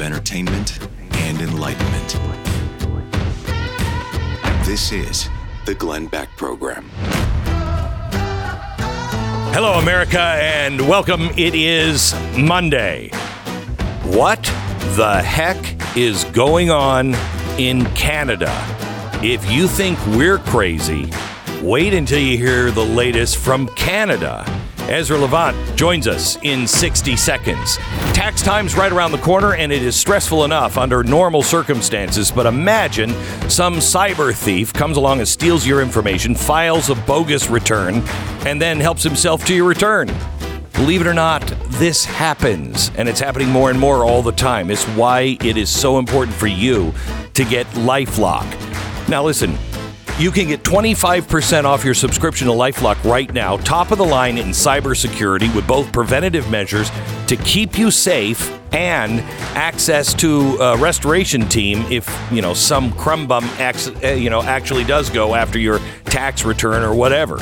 entertainment and enlightenment. This is the Glenn Beck Program. Hello, America, and welcome. It is Monday. What the heck is going on in Canada? If you think we're crazy, wait until you hear the latest from Canada. Ezra Levant joins us in 60 seconds. Tax time's right around the corner, and it is stressful enough under normal circumstances. But imagine some cyber thief comes along and steals your information, files a bogus return, and then helps himself to your return. Believe it or not, this happens, and it's happening more and more all the time. It's why it is so important for you to get Lifelock. Now, listen, you can get 25% off your subscription to Lifelock right now, top of the line in cybersecurity with both preventative measures to keep you safe and access to a restoration team if, you know, some crumb bum ac- uh, you know, actually does go after your tax return or whatever.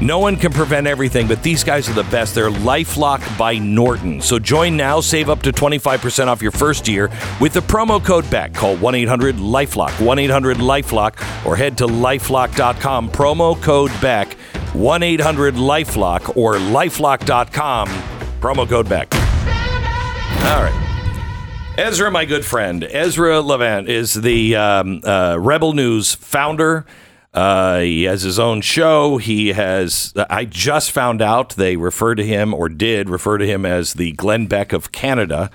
No one can prevent everything, but these guys are the best. They're Lifelock by Norton. So join now, save up to 25% off your first year with the promo code BECK. Call 1 800 Lifelock, 1 800 Lifelock, or head to lifelock.com. Promo code BECK, 1 800 Lifelock, or lifelock.com. Promo code BECK. All right. Ezra, my good friend, Ezra Levant is the um, uh, Rebel News founder. Uh, he has his own show. He has, I just found out they refer to him or did refer to him as the Glenn Beck of Canada.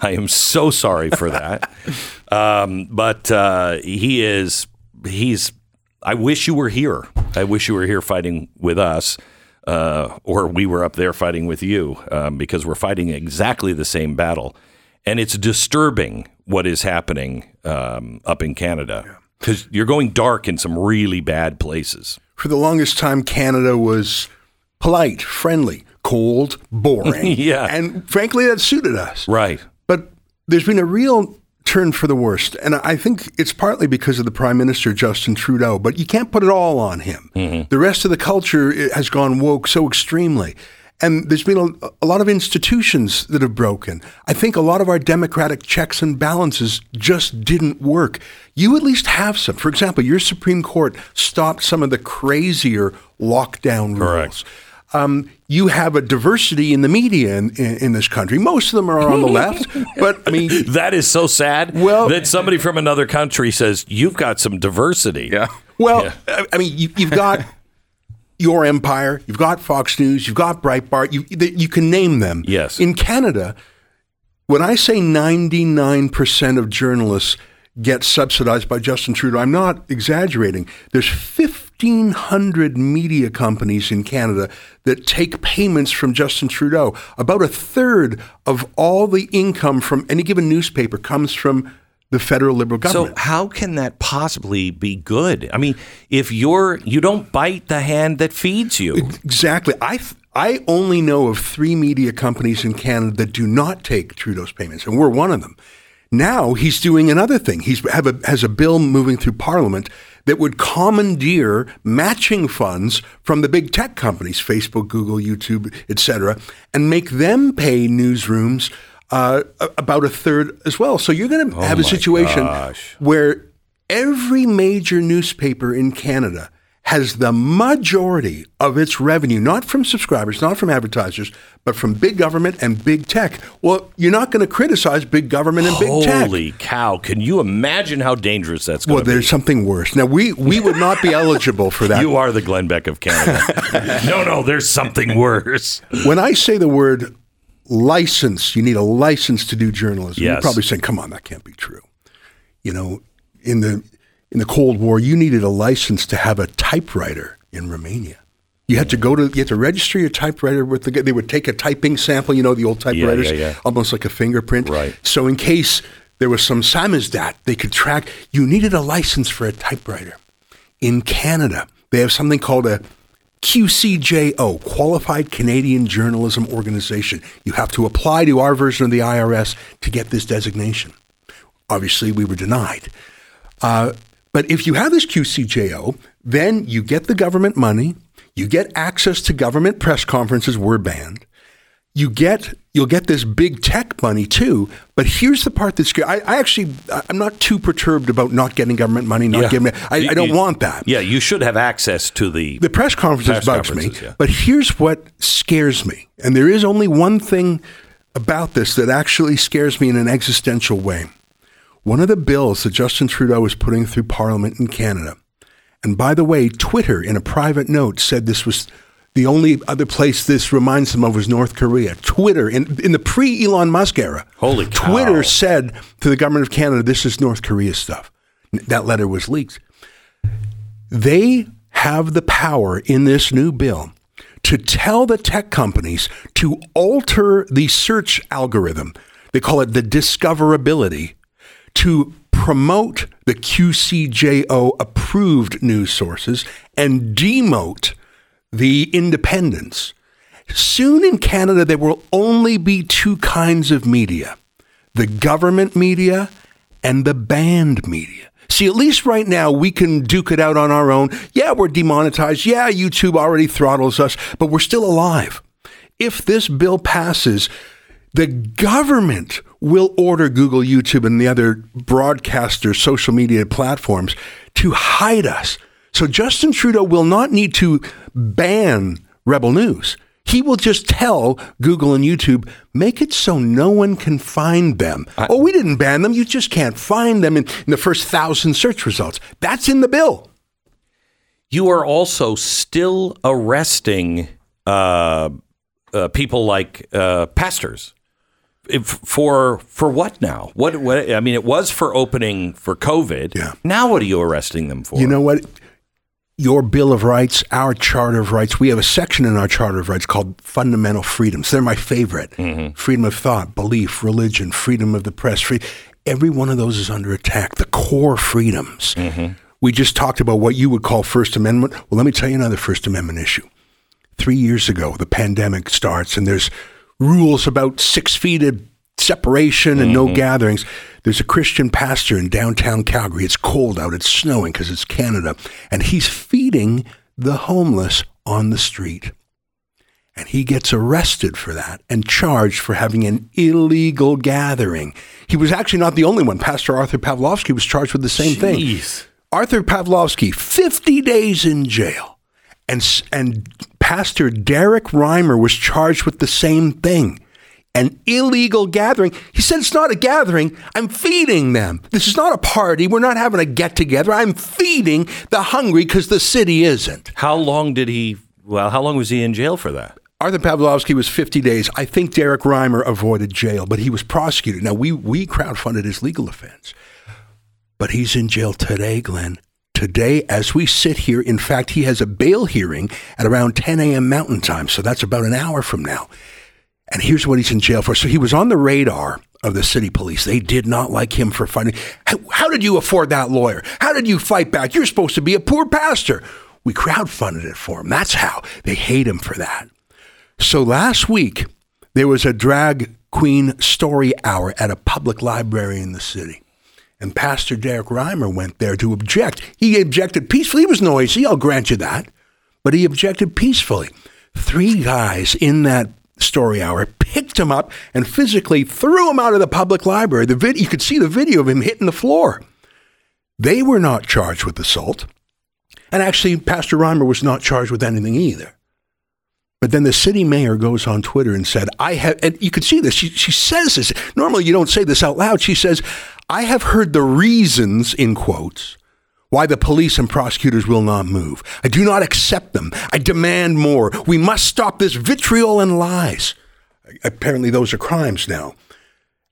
I am so sorry for that. um, but uh, he is, he's, I wish you were here. I wish you were here fighting with us. Uh, or we were up there fighting with you um, because we're fighting exactly the same battle. And it's disturbing what is happening um, up in Canada because you're going dark in some really bad places. For the longest time, Canada was polite, friendly, cold, boring. Yeah. And frankly, that suited us. Right. But there's been a real turn for the worst. And I think it's partly because of the Prime Minister, Justin Trudeau, but you can't put it all on him. Mm-hmm. The rest of the culture has gone woke so extremely. And there's been a, a lot of institutions that have broken. I think a lot of our democratic checks and balances just didn't work. You at least have some. For example, your Supreme Court stopped some of the crazier lockdown rules. Correct. Um, you have a diversity in the media in, in, in this country. Most of them are on the left, but I mean, That is so sad Well- that somebody from another country says, You've got some diversity. Yeah. Well, Yeah. I I mean, you, you've got your empire, you've got Fox News, you've got Breitbart. You you can name them. Yes. In Canada, when I say ninety nine percent of journalists get subsidized by Justin Trudeau, I'm not exaggerating. There's fifteen hundred media companies in Canada that take payments from Justin Trudeau. About a third of all the income from any given newspaper comes from the federal Liberal government. So how can that possibly be good? I mean, if you're you don't bite the hand that feeds you. Exactly. I I only know of three media companies in Canada that do not take Trudeau's payments, and we're one of them. Now he's doing another thing. He's have a, has a bill moving through Parliament that would commandeer matching funds from the big tech companies, Facebook, Google, YouTube, etc., and make them pay newsrooms uh, about a third as well. So you're going to have a situation gosh. where every major newspaper in Canada has the majority of its revenue, not from subscribers, not from advertisers, but from big government and big tech. Well, you're not going to criticize big government and big tech. Holy cow! Can you imagine how dangerous that's going Well, to be? there's something worse. Now, we, we would not be eligible for that. You are the Glenn Beck of Canada. no, no, there's something worse. when I say the word license, you need a license to do journalism. You're probably saying, come on, that can't be true. You know, in the in the Cold War, you needed a license to have a typewriter in Romania. You had to go to you had to register your typewriter with the they would take a typing sample, you know, the old typewriters, yeah, yeah. almost like a fingerprint. Right. So in case there was some samizdat, they could track you needed a license for a typewriter. In Canada, they have something called a QCJO, Qualified Canadian Journalism Organization. You have to apply to our version of the IRS to get this designation. Obviously, we were denied. Uh, but if you have this QCJO, then you get the government money, you get access to government press conferences, we're banned. You get you'll get this big tech money too. But here's the part that's good. I, I actually I'm not too perturbed about not getting government money, not Yeah. getting. I, You- I don't you- want that. Yeah, you should have access to the. The press conferences Press bugs me. yeah. But here's what scares me, and there is only one thing about this that actually scares me in an existential way. One of the bills that Justin Trudeau is putting through Parliament in Canada, and by the way, Twitter in a private note said this was the only other place this reminds them of was North Korea. Twitter in in the pre Elon Musk era, Holy cow. Twitter said to the government of Canada, "This is North Korea stuff." That letter was leaked. They have the power in this new bill to tell the tech companies to alter the search algorithm. They call it the discoverability to promote the QCJO approved news sources and demote the independents. Soon in Canada, there will only be two kinds of media the government media and the banned media. See, at least right now, we can duke it out on our own. Yeah, we're demonetized. Yeah, YouTube already throttles us, but we're still alive. If this bill passes, the government will order Google, YouTube, and the other broadcaster social media platforms to hide us. So Justin Trudeau will not need to ban Rebel News. He will just tell Google and YouTube, make it so no one can find them. oh, we didn't ban them. You just can't find them in, in the first thousand search results. That's in the bill. you are also still arresting uh, uh, people like uh, pastors. If, for for what now? What, what? I mean, it was for opening for COVID. Yeah. Now, what are you arresting them for? You know what? Your Bill of Rights, our Charter of Rights, we have a section in our Charter of Rights called Fundamental Freedoms. They're my favorite. Mm-hmm. Freedom of thought, belief, religion, freedom of the press. Free. Every one of those is under attack. The core freedoms. Mm-hmm. We just talked about what you would call First Amendment. Well, let me tell you another First Amendment issue. Three years ago, the pandemic starts, and there's rules about six feet of separation and no mm-hmm. gatherings. There's a Christian pastor in downtown Calgary. It's cold out, it's snowing because it's Canada, and he's feeding the homeless on the street. And he gets arrested for that and charged for having an illegal gathering. He was actually not the only one. Pastor Arthur Pawlowski was charged with the same thing. Arthur Pawlowski, 50 days in jail. And, and Pastor Derek Reimer was charged with the same thing an illegal gathering. He said, It's not a gathering. I'm feeding them. This is not a party. We're not having a get together. I'm feeding the hungry because the city isn't. How long did he? Well, how long was he in jail for that? Arthur Pawlowski was 50 days. I think Derek Reimer avoided jail, but he was prosecuted. Now, we, we crowdfunded his legal defense, but he's in jail today, Glenn. Today, as we sit here, in fact, he has a bail hearing at around 10 a.m. Mountain Time, so that's about an hour from now. And here's what he's in jail for. So he was on the radar of the city police. They did not like him for fighting. How, how did you afford that lawyer? How did you fight back? You're supposed to be a poor pastor. We crowdfunded it for him. That's how. They hate him for that. So last week, there was a drag queen story hour at a public library in the city. And Pastor Derek Reimer went there to object. He objected peacefully. He was noisy, I'll grant you that. But he objected peacefully. Three guys in that story hour picked him up and physically threw him out of the public library. The vid- you could see the video of him hitting the floor. They were not charged with assault. And actually, Pastor Reimer was not charged with anything either. But then the city mayor goes on Twitter and said, I have, and you can see this. She, she says this. Normally, you don't say this out loud. She says, I have heard the reasons, in quotes, why the police and prosecutors will not move. I do not accept them. I demand more. We must stop this vitriol and lies. Apparently, those are crimes now.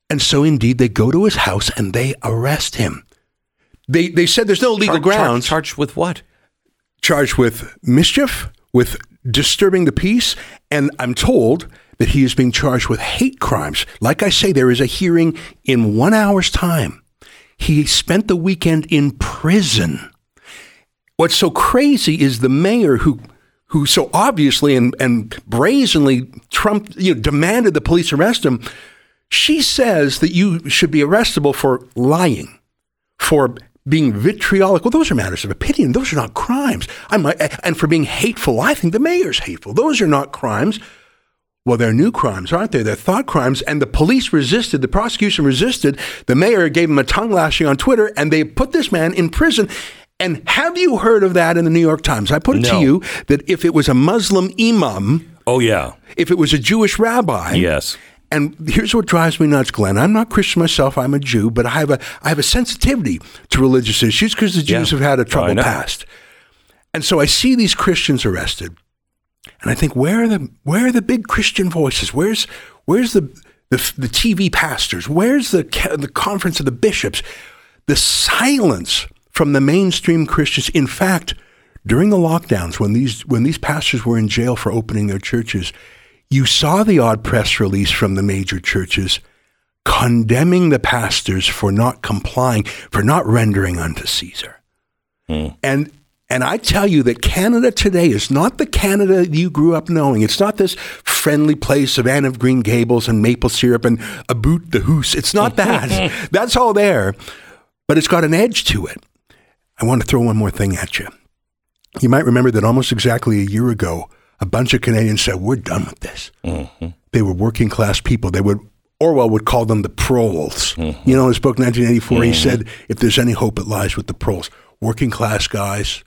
And so, indeed, they go to his house and they arrest him. They, they said there's no legal Char- char- grounds charged with what? charged with mischief, with disturbing the peace, and I'm told that he is being charged with hate crimes. Like I say, there is a hearing in one hour's time. He spent the weekend in prison. What's so crazy is the mayor who who so obviously and, and brazenly Trump you know, demanded the police arrest him. She says that you should be arrestable for lying, for being vitriolic. Well, those are matters of opinion. Those are not crimes. I might, and for being hateful, I think the mayor's hateful. Those are not crimes. Well, they're new crimes, aren't they? They're thought crimes. And the police resisted, the prosecution resisted. The mayor gave him a tongue lashing on Twitter, and they put this man in prison. And have you heard of that in the New York Times? I put it to you that if it was a Muslim imam, Oh yeah. if it was a Jewish rabbi, Yes. and here's what drives me nuts, Glenn. I'm not Christian myself. I'm a Jew, but I have a I have a sensitivity to religious issues because the Jews Yeah. have had a troubled past. And so I see these Christians arrested, and I think, where are the where are the big Christian voices? Where's where's the the, the TV pastors? Where's the the conference of the bishops? The silence from the mainstream Christians. In fact, during the lockdowns, when these when these pastors were in jail for opening their churches, you saw the odd press release from the major churches condemning the pastors for not complying, for not rendering unto Caesar. Hmm. And and I tell you that Canada today is not the Canada you grew up knowing. It's not this friendly place of Anne of Green Gables and maple syrup and a boot the hoose. It's not that. That's all there, but it's got an edge to it. I want to throw one more thing at you. You might remember that almost exactly a year ago, a bunch of Canadians said, "We're done with this." Mm-hmm. They were working class people. They would Orwell would call them the proles. Mm-hmm. You know, in his book 1984, he mm-hmm. said, "If there's any hope, it lies with the proles, working class guys,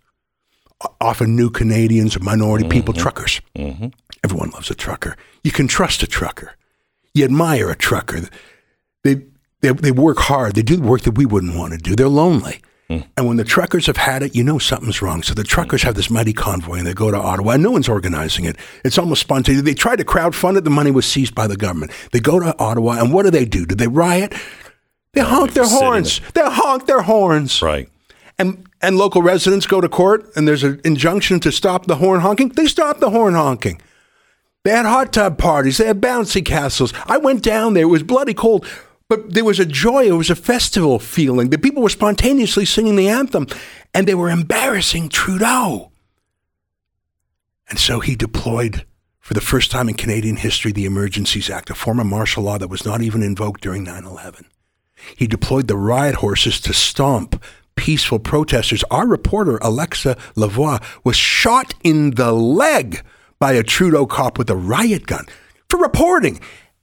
often new Canadians or minority mm-hmm. people, truckers. Mm-hmm. Everyone loves a trucker. You can trust a trucker. You admire a trucker. They they they work hard. They do the work that we wouldn't want to do. They're lonely." Mm. And when the truckers have had it, you know something's wrong. So the truckers mm. have this mighty convoy and they go to Ottawa and no one's organizing it. It's almost spontaneous. They tried to crowdfund it. The money was seized by the government. They go to Ottawa and what do they do? Do they riot? They honk their just sit in horns. They honk their horns. Right. And, and local residents go to court and there's an injunction to stop the horn honking. They stop the horn honking. They had hot tub parties. They had bouncy castles. I went down there. It was bloody cold, but there was a joy. It was a festival feeling. The people were spontaneously singing the anthem, and they were embarrassing Trudeau. And so he deployed, for the first time in Canadian history, the Emergencies Act, a form of martial law that was not even invoked during 9 11. He deployed the riot horses to stomp peaceful protesters. Our reporter, Alexa Lavoie, was shot in the leg by a Trudeau cop with a riot gun for reporting.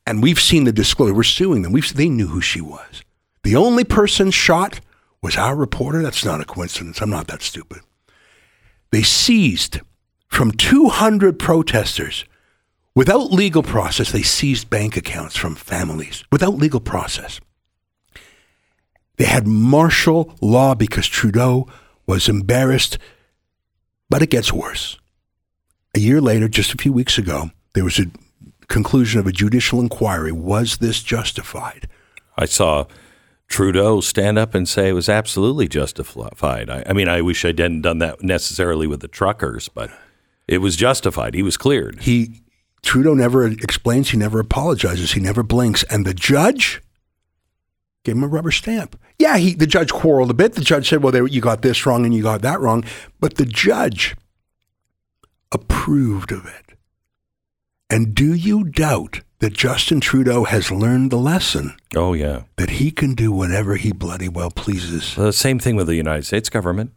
And we've seen the disclosure. We're suing them. We've, they knew who she was. The only person shot was our reporter. That's not a coincidence. I'm not that stupid. They seized from 200 protesters without legal process. They seized bank accounts from families without legal process. They had martial law because Trudeau was embarrassed. But it gets worse. A year later, just a few weeks ago, there was a conclusion of a judicial inquiry. Was this justified? I saw Trudeau stand up and say it was absolutely justified. I, I mean, I wish I hadn't done that necessarily with the truckers, but it was justified. He was cleared. He Trudeau never explains, he never apologizes, he never blinks, and the judge gave him a rubber stamp. Yeah, he the judge quarreled a bit. The judge said, "Well, there, you got this wrong and you got that wrong," but the judge approved of it. And do you doubt that Justin Trudeau has learned the lesson Oh, yeah. that he can do whatever he bloody well pleases? The same thing with the United States government.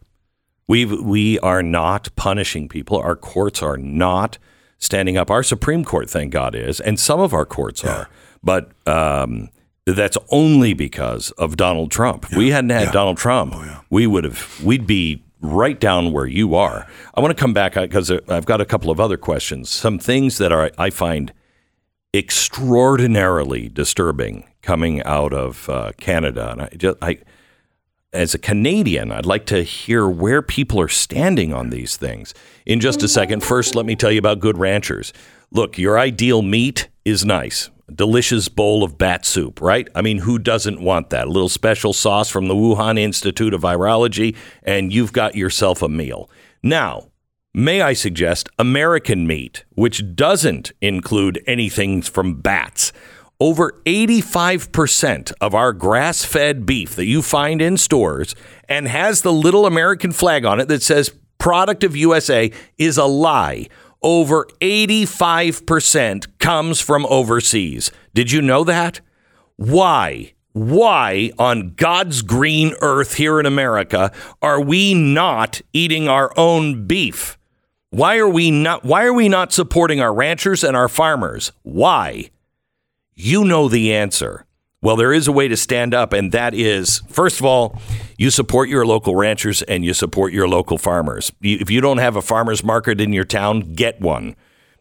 We we are not punishing people. Our courts are not standing up. Our Supreme Court, thank God, is, and some of our courts are. But um, that's only because of Donald Trump. If we hadn't had Yeah. Donald Trump, we would have. We'd be right down where you are. I want to come back because I've got a couple of other questions. Some things that are I find extraordinarily disturbing coming out of uh, Canada, and I just I as a Canadian, I'd like to hear where people are standing on these things. In just a second, first, let me tell you about Good Ranchers. Look, your ideal meat is nice. Delicious bowl of bat soup, right? I mean, who doesn't want that? A little special sauce from the Wuhan Institute of Virology, and you've got yourself a meal. Now, may I suggest American meat, which doesn't include anything from bats. Over 85% of our grass fed beef that you find in stores and has the little American flag on it that says product of USA is a lie. Over 85% comes from overseas. Did you know that? Why? Why on God's green earth here in America are we not eating our own beef? Why are we not why are we not supporting our ranchers and our farmers? Why? You know the answer. Well, there is a way to stand up, and that is first of all, you support your local ranchers and you support your local farmers. If you don't have a farmers market in your town, get one.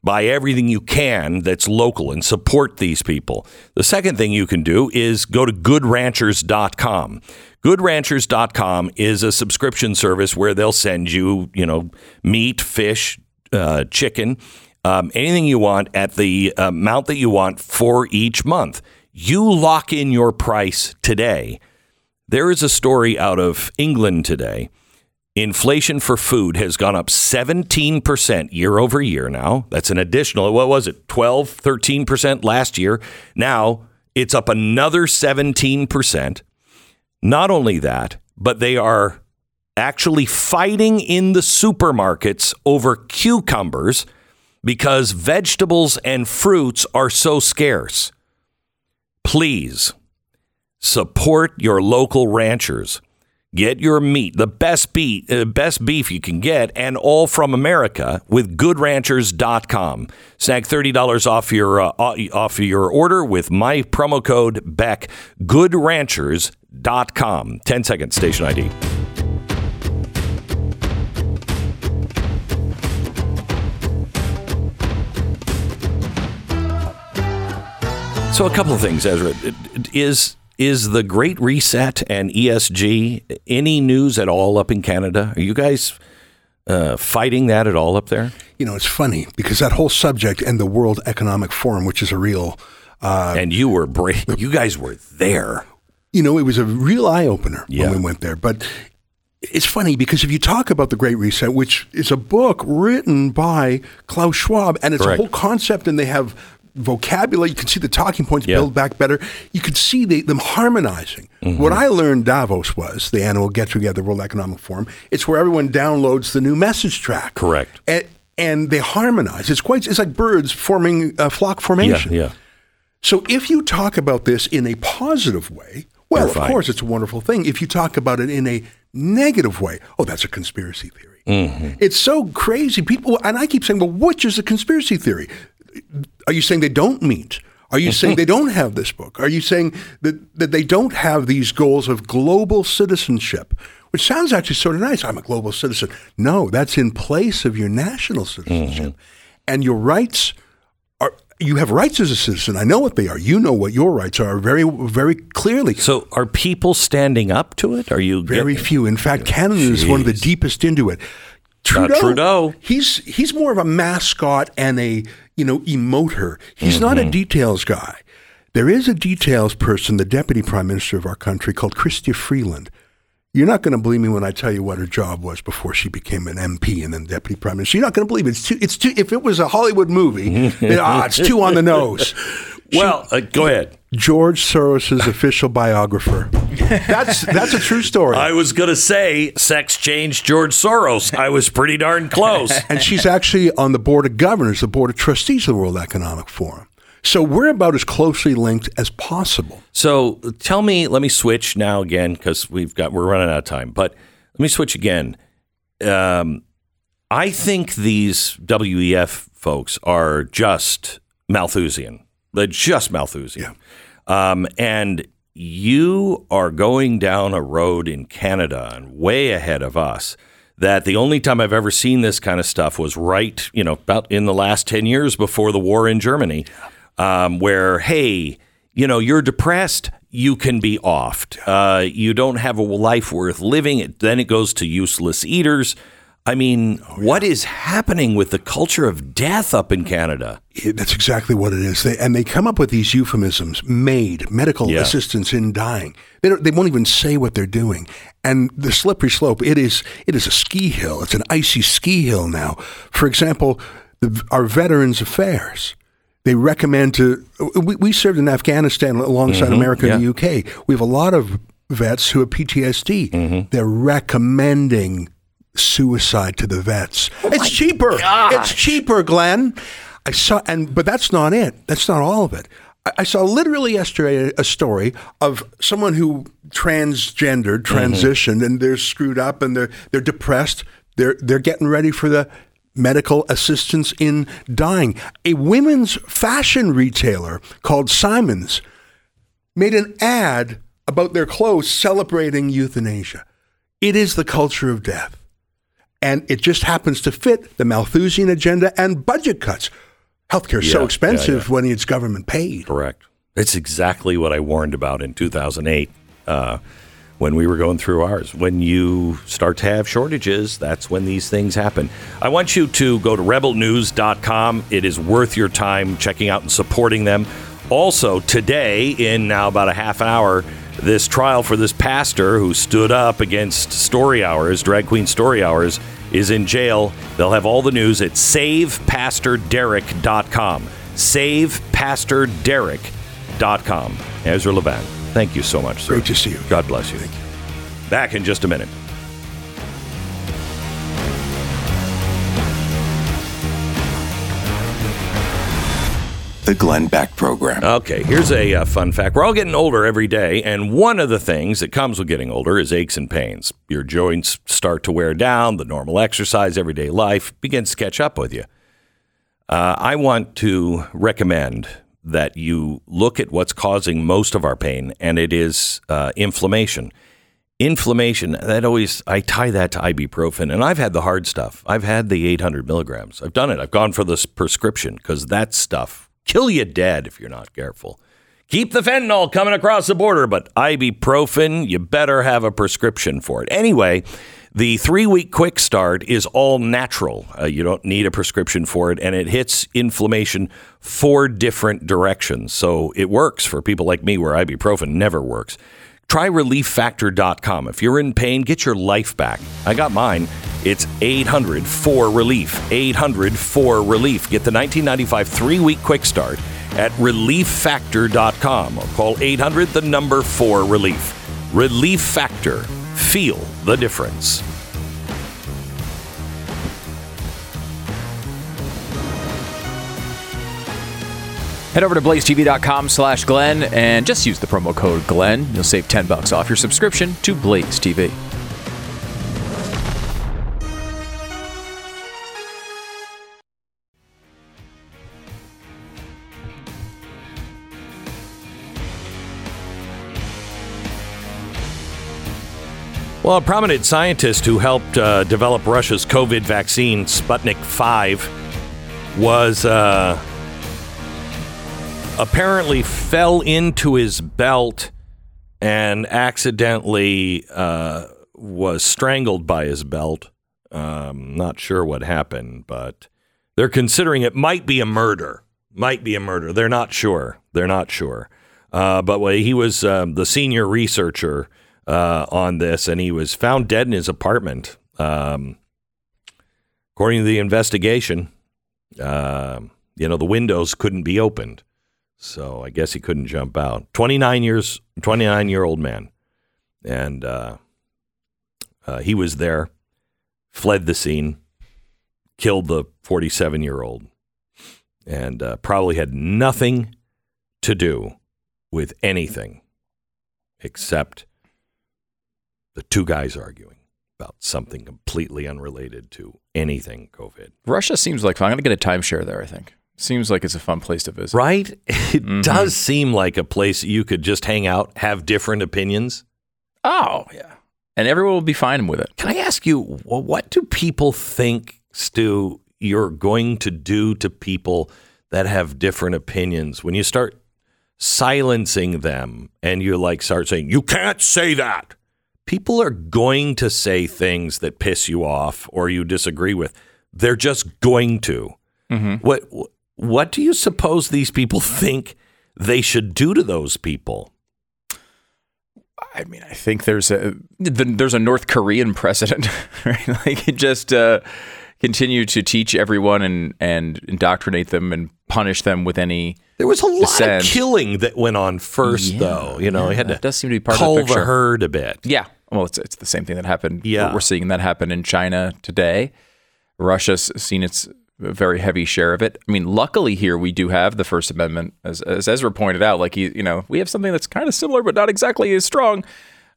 Buy everything you can that's local and support these people. The second thing you can do is go to goodranchers.com. Goodranchers.com is a subscription service where they'll send you, you know, meat, fish, uh, chicken, um, anything you want at the amount that you want for each month. You lock in your price today. There is a story out of England today. Inflation for food has gone up 17% year over year now. That's an additional, what was it, 12, 13% last year. Now it's up another 17%. Not only that, but they are actually fighting in the supermarkets over cucumbers because vegetables and fruits are so scarce. Please support your local ranchers. Get your meat, the best beef, uh, best beef you can get, and all from America with GoodRanchers.com. Snag thirty dollars off your uh, off your order with my promo code Beck. GoodRanchers.com. 10 seconds. Station ID. So a couple of things, Ezra. Is is the Great Reset and ESG any news at all up in Canada? Are you guys uh, fighting that at all up there? You know, it's funny because that whole subject and the World Economic Forum, which is a real. Uh, and you were brave. You guys were there. You know, it was a real eye opener yeah. when we went there. But it's funny because if you talk about the Great Reset, which is a book written by Klaus Schwab, and it's Correct. a whole concept, and they have vocabulary. You can see the talking points yeah. build back better. You could see the, them harmonizing. Mm-hmm. What I learned Davos was the annual get together World Economic Forum. It's where everyone downloads the new message track. Correct. And, and they harmonize. It's quite. It's like birds forming a flock formation. Yeah. yeah. So if you talk about this in a positive way, well, of course, it's a wonderful thing. If you talk about it in a negative way, oh, that's a conspiracy theory. Mm-hmm. It's so crazy. People, and I keep saying, well, which is a conspiracy theory? Are you saying they don't meet? Are you saying they don't have this book? Are you saying that, that they don't have these goals of global citizenship? Which sounds actually sort of nice. I'm a global citizen. No, that's in place of your national citizenship. Mm-hmm. And your rights are, you have rights as a citizen. I know what they are. You know what your rights are very, very clearly. So, are people standing up to it? Are you very few? In fact, Canada Jeez. is one of the deepest into it. Trudeau, Trudeau, he's he's more of a mascot and a you know, emote her. He's mm-hmm. not a mm-hmm. details guy. There is a details person, the deputy prime minister of our country, called Chrystia Freeland. You're not going to believe me when I tell you what her job was before she became an MP and then deputy prime minister. You're not going to believe it. It's too. It's too. If it was a Hollywood movie, ah, it's too on the nose. Well, uh, go ahead. George Soros's official biographer. That's that's a true story. I was going to say sex changed George Soros. I was pretty darn close. and she's actually on the board of governors, the board of trustees of the World Economic Forum. So we're about as closely linked as possible. So tell me, let me switch now again because we've got we're running out of time. But let me switch again. Um, I think these WEF folks are just Malthusian. They're just Malthusian. Yeah. Um, and you are going down a road in Canada and way ahead of us that the only time I've ever seen this kind of stuff was right, you know, about in the last 10 years before the war in Germany, um, where, hey, you know, you're depressed, you can be offed. Uh, you don't have a life worth living. Then it goes to useless eaters. I mean, oh, yeah. what is happening with the culture of death up in Canada? that's exactly what it is. They, and they come up with these euphemisms made, medical yeah. assistance in dying. They, they won't even say what they're doing. And the slippery slope, it is, it is a ski hill. It's an icy ski hill now. For example, the, our Veterans Affairs, they recommend to, we, we served in Afghanistan alongside mm-hmm, America yeah. and the UK. We have a lot of vets who have PTSD. Mm-hmm. They're recommending suicide to the vets. Oh it's cheaper. Gosh. It's cheaper, Glenn. I saw, and but that's not it. That's not all of it. I, I saw literally yesterday a, story of someone who transgendered, mm-hmm. transitioned, mm-hmm. and they're screwed up and they're they're depressed. They're they're getting ready for the medical assistance in dying. A women's fashion retailer called Simons made an ad about their clothes celebrating euthanasia. It is the culture of death. And it just happens to fit the Malthusian agenda and budget cuts. Healthcare is Yeah, so yeah, expensive yeah. when it's government paid. Correct. It's exactly what I warned about in 2008 uh, when we were going through ours. When you start to have shortages, that's when these things happen. I want you to go to rebelnews.com. It is worth your time checking out and supporting them. Also, today, in now about a half an hour, this trial for this pastor who stood up against story hours, drag queen story hours, is in jail. They'll have all the news at savepastorderek.com. Savepastorderek.com. Ezra Levant, thank you so much, sir. Great to see you. God bless you. Back in just a minute. The Glenn Beck Program. Okay, here's a uh, fun fact. We're all getting older every day, and one of the things that comes with getting older is aches and pains. Your joints start to wear down, the normal exercise, everyday life begins to catch up with you. Uh, I want to recommend that you look at what's causing most of our pain, and it is uh, inflammation. Inflammation, that always, I tie that to ibuprofen, and I've had the hard stuff. I've had the 800 milligrams. I've done it. I've gone for this prescription because that stuff kill you dead if you're not careful. Keep the fentanyl coming across the border, but ibuprofen, you better have a prescription for it. Anyway, the three week quick start is all natural. Uh, you don't need a prescription for it, and it hits inflammation four different directions. So it works for people like me where ibuprofen never works. Try relieffactor.com. If you're in pain, get your life back. I got mine. It's 800 4 Relief. 800 4 Relief. Get the 1995 three week quick start at relieffactor.com or call 800 the number 4 Relief. Relief Factor. Feel the difference. Head over to blazetv.com slash Glenn and just use the promo code Glenn. You'll save 10 bucks off your subscription to Blaze TV. Well, a prominent scientist who helped uh, develop Russia's COVID vaccine, Sputnik 5, was uh, apparently fell into his belt and accidentally uh, was strangled by his belt. Um, not sure what happened, but they're considering it might be a murder. Might be a murder. They're not sure. They're not sure. Uh, but he was um, the senior researcher uh, on this, and he was found dead in his apartment. Um, according to the investigation, um you know the windows couldn't be opened, so I guess he couldn't jump out. Twenty nine years, twenty nine year old man, and uh, uh, he was there, fled the scene, killed the forty seven year old, and uh, probably had nothing to do with anything except the two guys arguing about something completely unrelated to anything COVID. Russia seems like. I'm going to get a timeshare there, I think. Seems like it's a fun place to visit. Right? It mm-hmm. does seem like a place you could just hang out, have different opinions. Oh, yeah. And everyone will be fine with it. Can I ask you, wh- what do people think, Stu, you're going to do to people that have different opinions when you start silencing them and you like start saying, you can't say that? People are going to say things that piss you off or you disagree with. They're just going to. Mm-hmm. What what do you suppose these people think they should do to those people? I mean, I think there's a the, there's a North Korean precedent, right? Like it just uh, continue to teach everyone and and indoctrinate them and punish them with any. There was a lot Dissent. of killing that went on first, Yeah, though. You know, yeah, he had to does seem to be part of the picture. herd a bit. Yeah, well, it's it's the same thing that happened. Yeah. we're seeing that happen in China today. Russia's seen its very heavy share of it. I mean, luckily here we do have the First Amendment, as, as Ezra pointed out. Like he, you know, we have something that's kind of similar but not exactly as strong.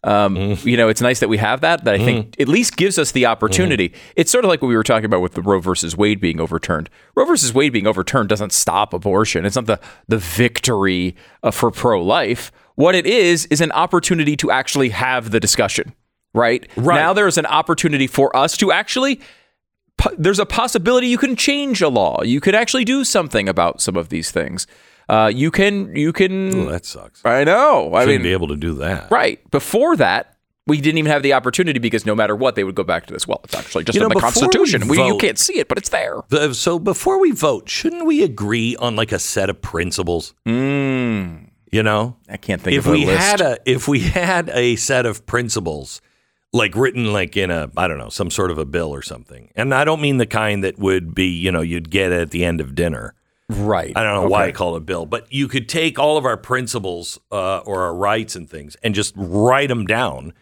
Um, You know, it's nice that we have that. That I think at least gives us the opportunity. It's sort of like what we were talking about with the Roe versus Wade being overturned. Roe versus Wade being overturned doesn't stop abortion. It's not the the victory uh, for pro life. What it is is an opportunity to actually have the discussion. Right? Right. now, there is an opportunity for us to actually there's a possibility you can change a law. You could actually do something about some of these things. Uh, you can, you can. Ooh, that sucks. I know. I Shouldn't mean, be able to do that. right before that, we didn't even have the opportunity because no matter what, they would go back to this. Well, it's actually just You in the we Constitution. We, you can't see it, but it's there. The- So before we vote, shouldn't we agree on like a set of principles? Mm, You know, I can't think if of a we list. had a if we had a set of principles like written like in a I don't know some sort of a bill or something, and I don't mean the kind that would be you know you'd get at the end of dinner. right. I don't know why I call it a bill, but you could take all of our principles uh, or our rights and things and just write them down,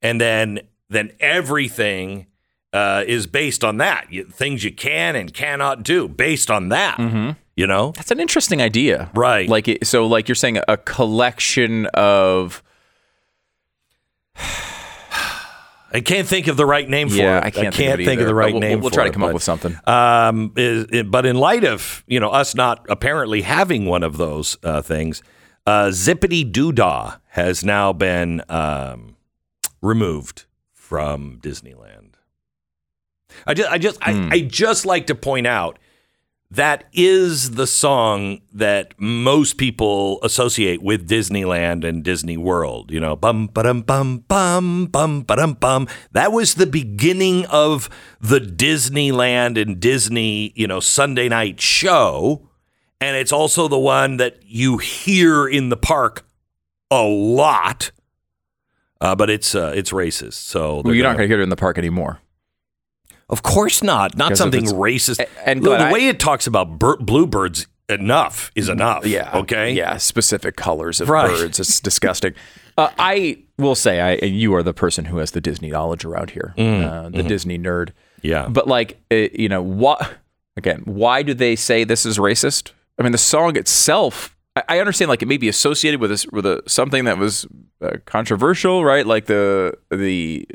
and then then everything uh, is based on that. You, things you can and cannot do based on that. You know, That's an interesting idea, Right. Like, it, so, like you're saying, a collection of I can't think of the right name for yeah, it. I can't, think, think, of, the right We'll, name. We'll try to it, come up but, with something. Um, is, it- but in light of you know us not apparently having one of those uh, things, uh, Zip-a-Dee-Doo-Dah has now been um, removed from Disneyland. I just, I just, I, I just like to point out that is the song that most people associate with Disneyland and Disney World. You know, bum ba-dum bum bum bum ba-dum bum. That was the beginning of the Disneyland and Disney, you know, Sunday night show. And it's also the one that you hear in the park a lot. Uh, but it's uh, it's racist. So Well, you're not gonna- going to hear it in the park anymore. Of course not. Not something racist. And the, Glenn, the I- way it talks about bir- bluebirds enough is enough. Yeah. Okay. Yeah. Specific colors of Right. birds. It's disgusting. Uh, I will say, I and you are the person who has the Disney knowledge around here, uh, the Disney nerd. Yeah. But like, uh, you know, what? Again, why do they say this is racist? I mean, the song itself. I, I understand, like, it may be associated with a, with a, something that was uh, controversial, right? Like the the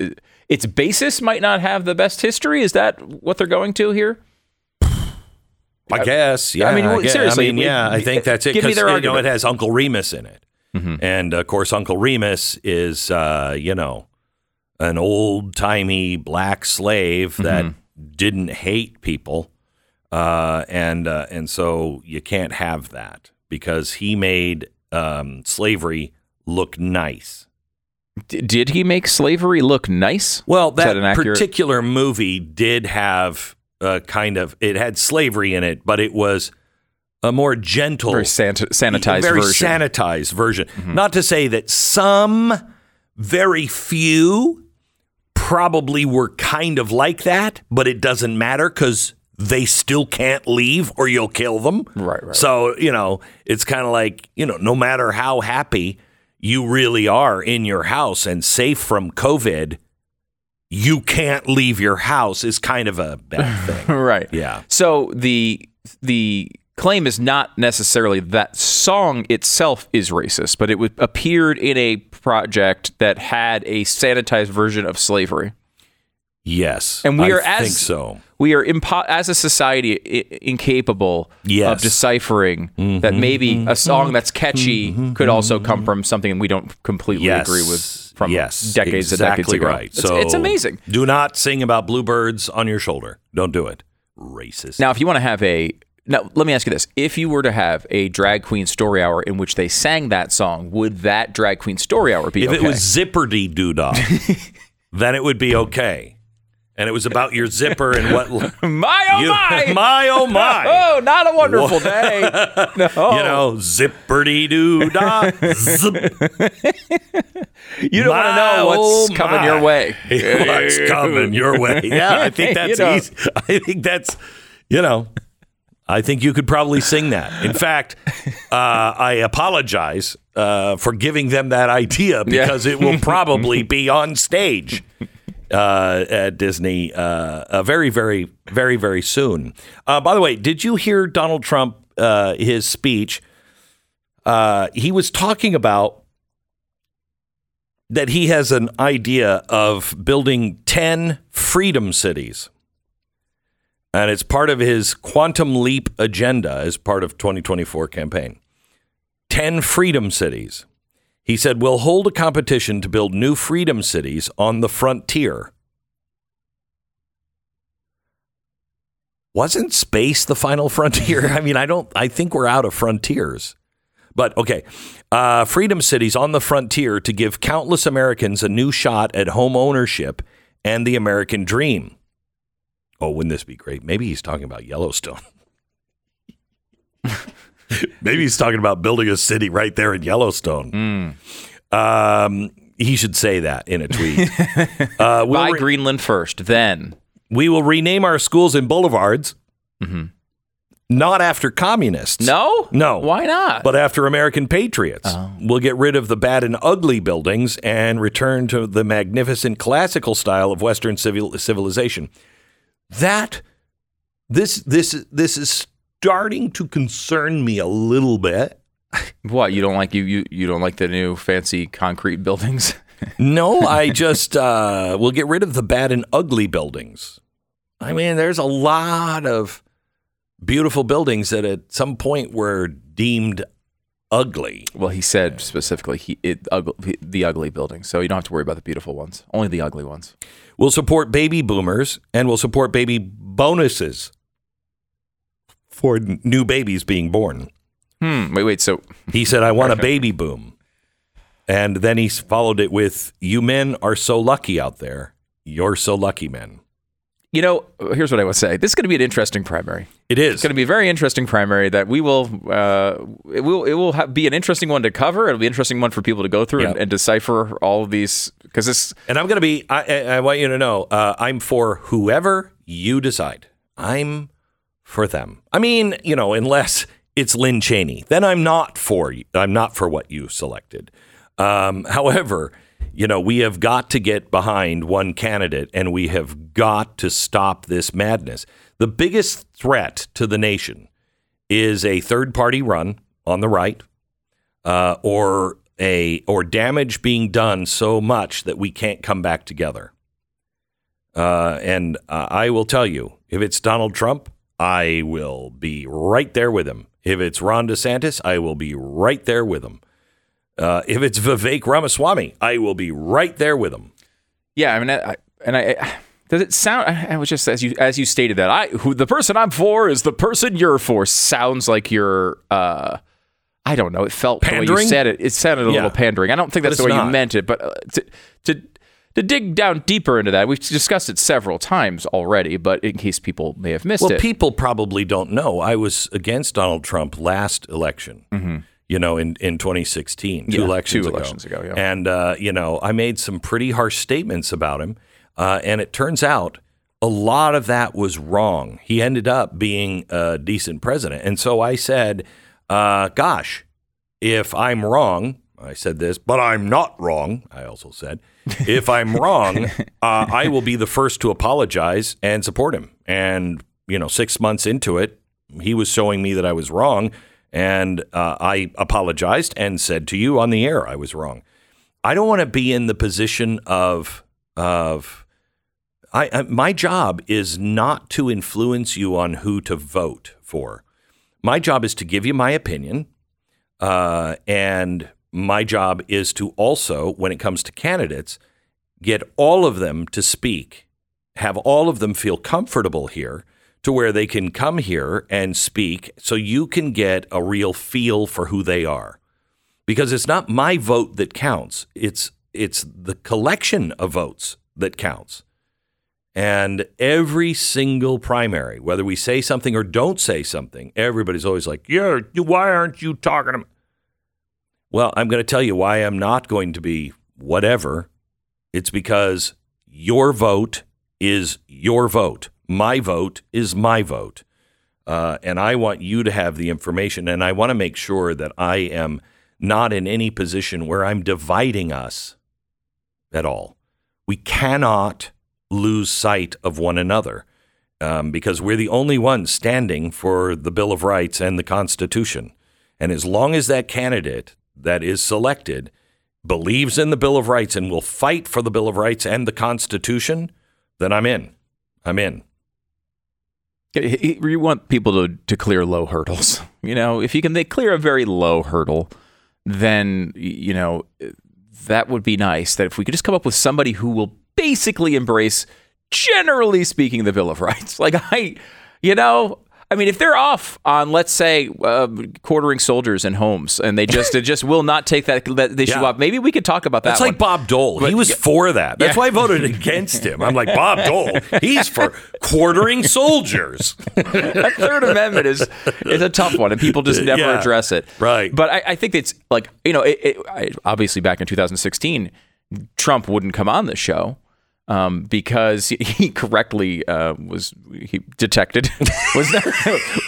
uh, its basis might not have the best history. Is that what they're going to here? I guess. Yeah. I mean, guess. seriously, I mean, yeah. I think that's it. give me 'cause, their you know, it has Uncle Remus in it, Mm-hmm. and of course, Uncle Remus is, uh, you know, an old timey black slave that Mm-hmm. didn't hate people, uh, and uh, and so you can't have that because he made um, slavery look nice. D- did he make slavery look nice? Well, Is that, particular movie did have a kind of it had slavery in it, but it was a more gentle, very sant- sanitized very version. Mm-hmm. sanitized version. Not to say that some, very few, probably were kind of like that, but it doesn't matter because they still can't leave or you'll kill them. Right, right. So you know, it's kind of like you know, no matter how happy you really are in your house and safe from COVID. You can't leave your house is kind of a bad thing. right. Yeah. So the the claim is not necessarily that song itself is racist, but it w- appeared in a project that had a sanitized version of slavery. Yes, And we I are as think so. we are impo- as a society I- incapable Yes. Mm-hmm. of deciphering that maybe a mm-hmm. song that's catchy mm-hmm, mm-hmm, could also come from something we don't completely Yes, agree with from yes, decades exactly decades ago. right. It's, so it's amazing. Do not sing about bluebirds on your shoulder. Don't do it. Racist. Now, if you want to have a now, let me ask you this: If you were to have a drag queen story hour in which they sang that song, would that drag queen story hour be if okay? it was zipperdy doodah, then it would be okay. And it was about your zipper and what my oh you, my! my oh my. Oh, not a wonderful day. No. You know, zipperdy doodah. Zip. you don't want to know what's oh coming my. your way. What's coming your way? Yeah, I think that's You know. easy. I think that's, you know, I think you could probably sing that. In fact, uh, I apologize uh, for giving them that idea because it will probably be on stage uh, at Disney uh, uh, very, very, very, very soon. Uh, by the way, did you hear Donald Trump, uh, his speech? He was talking about that he has an idea of building 10 freedom cities. And it's part of his quantum leap agenda as part of 2024 campaign. 10 freedom cities. He said, We'll hold a competition to build new freedom cities on the frontier. Wasn't space the final frontier? I mean, I don't, I think we're out of frontiers. But okay, uh, freedom cities on the frontier to give countless Americans a new shot at home ownership and the American dream. Oh, wouldn't this be great? Maybe he's talking about Yellowstone. Maybe he's talking about building a city right there in Yellowstone. Um, he should say that in a tweet. Uh, we'll Buy re- Greenland first, then. we will rename our schools and boulevards, not after communists. No? No. Why not? But after American patriots, we'll get rid of the bad and ugly buildings and return to the magnificent classical style of Western civil, civilization. That this this this is starting to concern me a little bit. what? You don't like you you, you don't like the new fancy concrete buildings? No, I just uh, we'll get rid of the bad and ugly buildings. I mean, there's a lot of beautiful buildings that at some point were deemed ugly. well, he said specifically he it ugly, the ugly buildings. So you don't have to worry about the beautiful ones. Only the ugly ones. We'll support baby boomers and we'll support baby bonuses for new babies being born. Hmm. Wait, wait. So He said, I want a baby boom. And then he followed it with, You men are so lucky out there. You're so lucky, men. you know, here's what I would say. This is going to be an interesting primary. It is. It's going to be a very interesting primary that we will. Uh, it will. It will ha- be an interesting one to cover. It'll be an interesting one for people to go through and, Yeah. and decipher all of these because this. And I'm going to be, I, I, I want you to know, uh, I'm for whoever you decide. I'm for them. I mean, you know, unless it's Lynn Cheney, then I'm not for you. I'm not for what you selected. Um, however, you know, we have got to get behind one candidate and we have got to stop this madness. The biggest threat to the nation is a third party run on the right uh, or a or damage being done so much that we can't come back together. Uh, and uh, I will tell you, if it's Donald Trump, I will be right there with him. If it's Ron DeSantis, I will be right there with him. Uh, if it's Vivek Ramaswamy, I will be right there with him. Yeah, I mean, I, and I. I does it sound? I was just as you as you stated that I who the person I'm for is the person you're for. Sounds like you're. uh I don't know. It felt the way you said it. It sounded a Yeah. little pandering. I don't think that's the way it's you meant it. But uh, to to to dig down deeper into that, we've discussed it several times already. But in case people may have missed Well, it, Well, people probably don't know. I was against Donald Trump last election. You know, in, in 2016, two Mm-hmm. Yeah, elections two ago. elections ago, yeah. And uh, you know, I made some pretty harsh statements about him, uh, and it turns out a lot of that was wrong. He ended up being a decent president, and so I said, uh, "Gosh, if I'm wrong." I said this, but I'm not wrong. I also said, if I'm wrong, uh, I will be the first to apologize and support him. And, you know, six months into it, he was showing me that I was wrong. And uh, I apologized and said to you on the air, I was wrong. I don't want to be in the position of, of, I, I, my job is not to influence you on who to vote for. My job is to give you my opinion. Uh, and my job is to also, when it comes to candidates, get all of them to speak, have all of them feel comfortable here to where they can come here and speak so you can get a real feel for who they are. Because it's not my vote that counts. It's it's the collection of votes that counts. And every single primary, whether we say something or don't say something, everybody's always like, "Yeah, why aren't you talking to me?" Well, I'm going to tell you why I'm not going to be whatever. It's because your vote is your vote. My vote is my vote. Uh, and I want you to have the information. And I want to make sure that I am not in any position where I'm dividing us at all. We cannot lose sight of one another um, because we're the only ones standing for the Bill of Rights and the Constitution. And as long as that candidate that is selected believes in the Bill of Rights and will fight for the Bill of Rights and the Constitution, then I'm in. I'm in. You want people to, to clear low hurdles. You know, if you can they clear a very low hurdle, then you know that would be nice. That if we could just come up with somebody who will basically embrace, generally speaking, the Bill of Rights. Like I, you know, I mean, if they're off on, let's say, uh, quartering soldiers in homes, and they just it just will not take that, that issue Yeah. up, maybe we could talk about that. That's like. Bob Dole. he But- was for that. That's Yeah. why I voted against him. I'm like, Bob Dole, he's for quartering soldiers. that Third Amendment is is a tough one, and people just never address it. Right. But I, I think it's like you know, it, it, I, obviously back in 2016, Trump wouldn't come on the show. Um, because he, correctly uh, was he detected was not,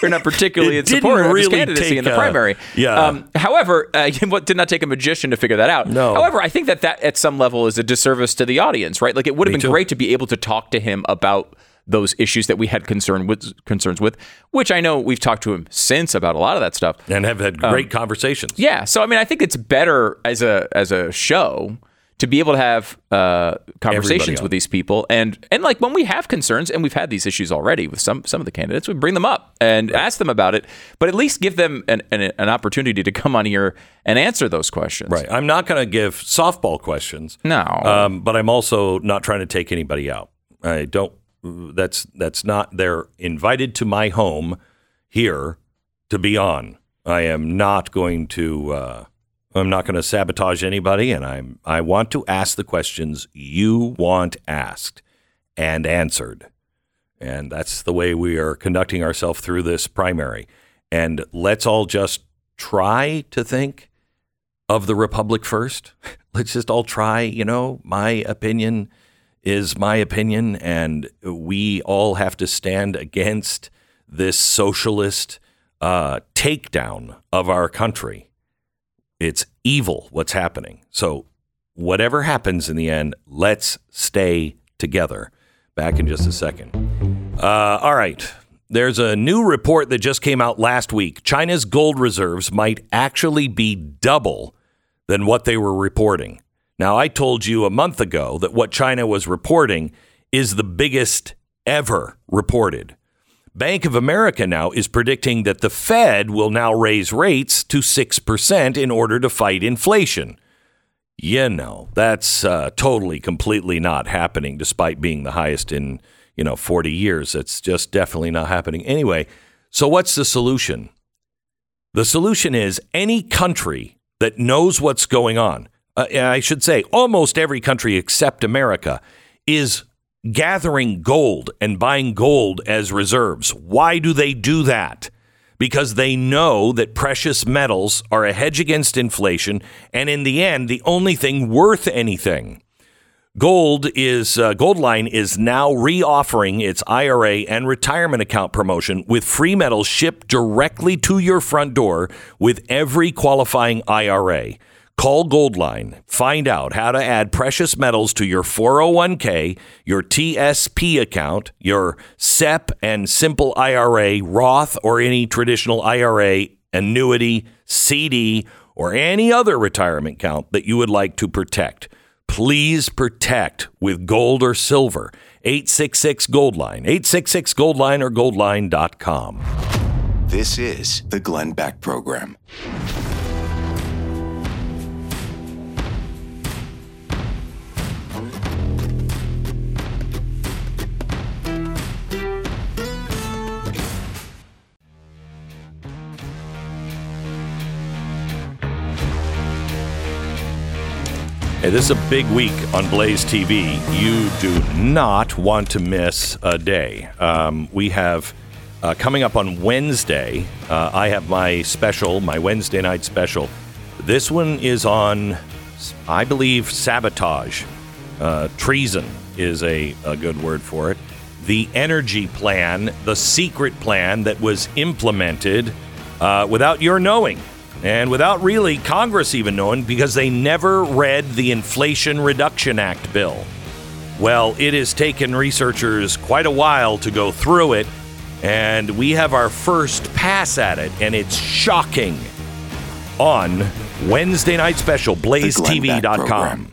we're not particularly in support of his candidacy take in the primary. yeah. Um, however, uh, what did not take a magician to figure that out. No. However, I think that that at some level is a disservice to the audience, right? Like it would have been too. great to be able to talk to him about those issues that we had concern with concerns with, which I know we've talked to him since about a lot of that stuff. and have had great conversations. Yeah, so I mean, I think it's better as a as a show to be able to have uh, conversations with these people, and and like when we have concerns, and we've had these issues already with some some of the candidates, we bring them up and ask them about it, but at least give them an, an, an opportunity to come on here and answer those questions. Right. I'm not going to give softball questions. No. Um, but I'm also not trying to take anybody out. I don't. That's that's not. They're invited to my home here to be on. I am not going to. Uh, I'm not going to sabotage anybody, and I'm. I want to ask the questions you want asked and answered, and that's the way we are conducting ourselves through this primary. And let's all just try to think of the republic first. Let's just all try, you know, my opinion is my opinion, and we all have to stand against this socialist uh, takedown of our country. It's evil what's happening. So, whatever happens in the end, let's stay together. Back in just a second. Uh, all right. There's a new report that just came out last week. China's gold reserves might actually be double than what they were reporting. Now, I told you a month ago that what China was reporting is the biggest ever reported. Bank of America now is predicting that the Fed will now raise rates to 6% in order to fight inflation. You know, that's uh, totally, completely not happening, despite being the highest in, you know, 40 years. It's just definitely not happening. Anyway, so what's the solution? The solution is any country that knows what's going on, uh, I should say almost every country except America, is gathering gold and buying gold as reserves. Why do they do that? Because they know that precious metals are a hedge against inflation, and in the end, the only thing worth anything. Gold is uh, Goldline is now reoffering its IRA and retirement account promotion with free metals shipped directly to your front door with every qualifying IRA. Call Goldline. Find out how to add precious metals to your 401k, your TSP account, your SEP and simple IRA, Roth, or any traditional IRA, annuity, CD, or any other retirement account that you would like to protect. Please protect with gold or silver. 866 Goldline, 866 Goldline or goldline.com. This is the Glenn Beck Program. Hey, this is a big week on Blaze TV. You do not want to miss a day. Um, we have uh, coming up on Wednesday. Uh, I have my special, my Wednesday night special. This one is on, I believe, sabotage. Uh, treason is a, a good word for it. The energy plan, the secret plan that was implemented uh, without your knowing and without really Congress even knowing because they never read the Inflation Reduction Act bill. Well, it has taken researchers quite a while to go through it, and we have our first pass at it, and it's shocking on Wednesday night special, blazetv.com.